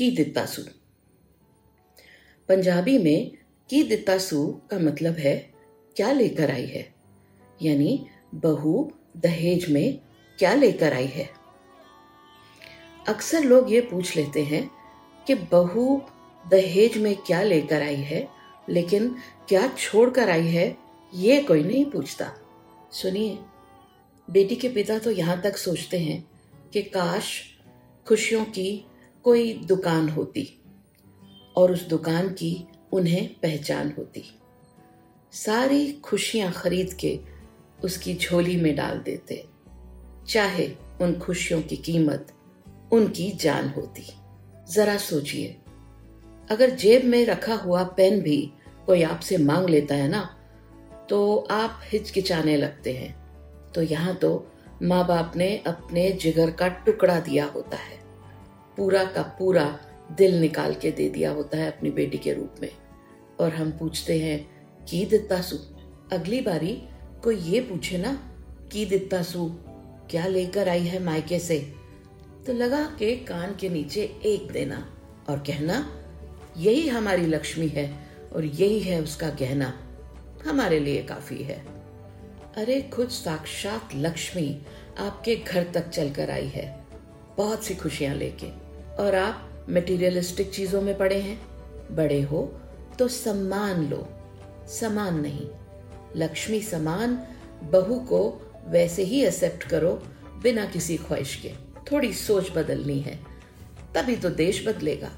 की दित्तासु। पंजाबी में की दित्तासु का मतलब है, क्या लेकर आई है? यानी बहू दहेज में क्या लेकर आई है? अक्सर लोग ये पूछ लेते हैं कि बहू दहेज में क्या लेकर आई है, लेकिन क्या छोड़ कर आई है, ये कोई नहीं पूछता। सुनिए। बेटी के पिता तो यहाँ तक सोचते हैं कि काश खुशियों की कोई दुकान होती और उस दुकान की उन्हें पहचान होती। सारी खुशियाँ खरीद के उसकी झोली में डाल देते, चाहे उन खुशियों की कीमत उनकी जान होती। जरा सोचिए, अगर जेब में रखा हुआ पेन भी कोई आपसे मांग लेता है ना तो आप हिचकिचाने लगते हैं। तो यहाँ तो माँ बाप ने अपने जिगर का टुकड़ा दिया होता है। पूरा का पूरा दिल निकाल के दे दिया होता है अपनी बेटी के रूप में। और हम पूछते हैं, की दित्तासु अगली बारी कोई ये पूछे ना, की दित्तासु क्या लेकर आई है मायके से? तो लगा के कान के नीचे एक देना और कहना, यही हमारी लक्ष्मी है और यही है उसका गहना। हमारे लिए काफ़ी है। अरे, खुद साक्षात लक्ष्मी आपके घर तक चलकर आई है। बहुत सी खुशियाँ लेके। और आप मटेरियलिस्टिक चीज़ों में पड़े हैं। बड़े हो तो सम्मान लो। समान नहीं। लक्ष्मी समान, बहु को वैसे ही एक्सेप्ट करो बिना किसी ख्वाहिश के। थोड़ी सोच बदलनी है। तभी तो देश बदलेगा।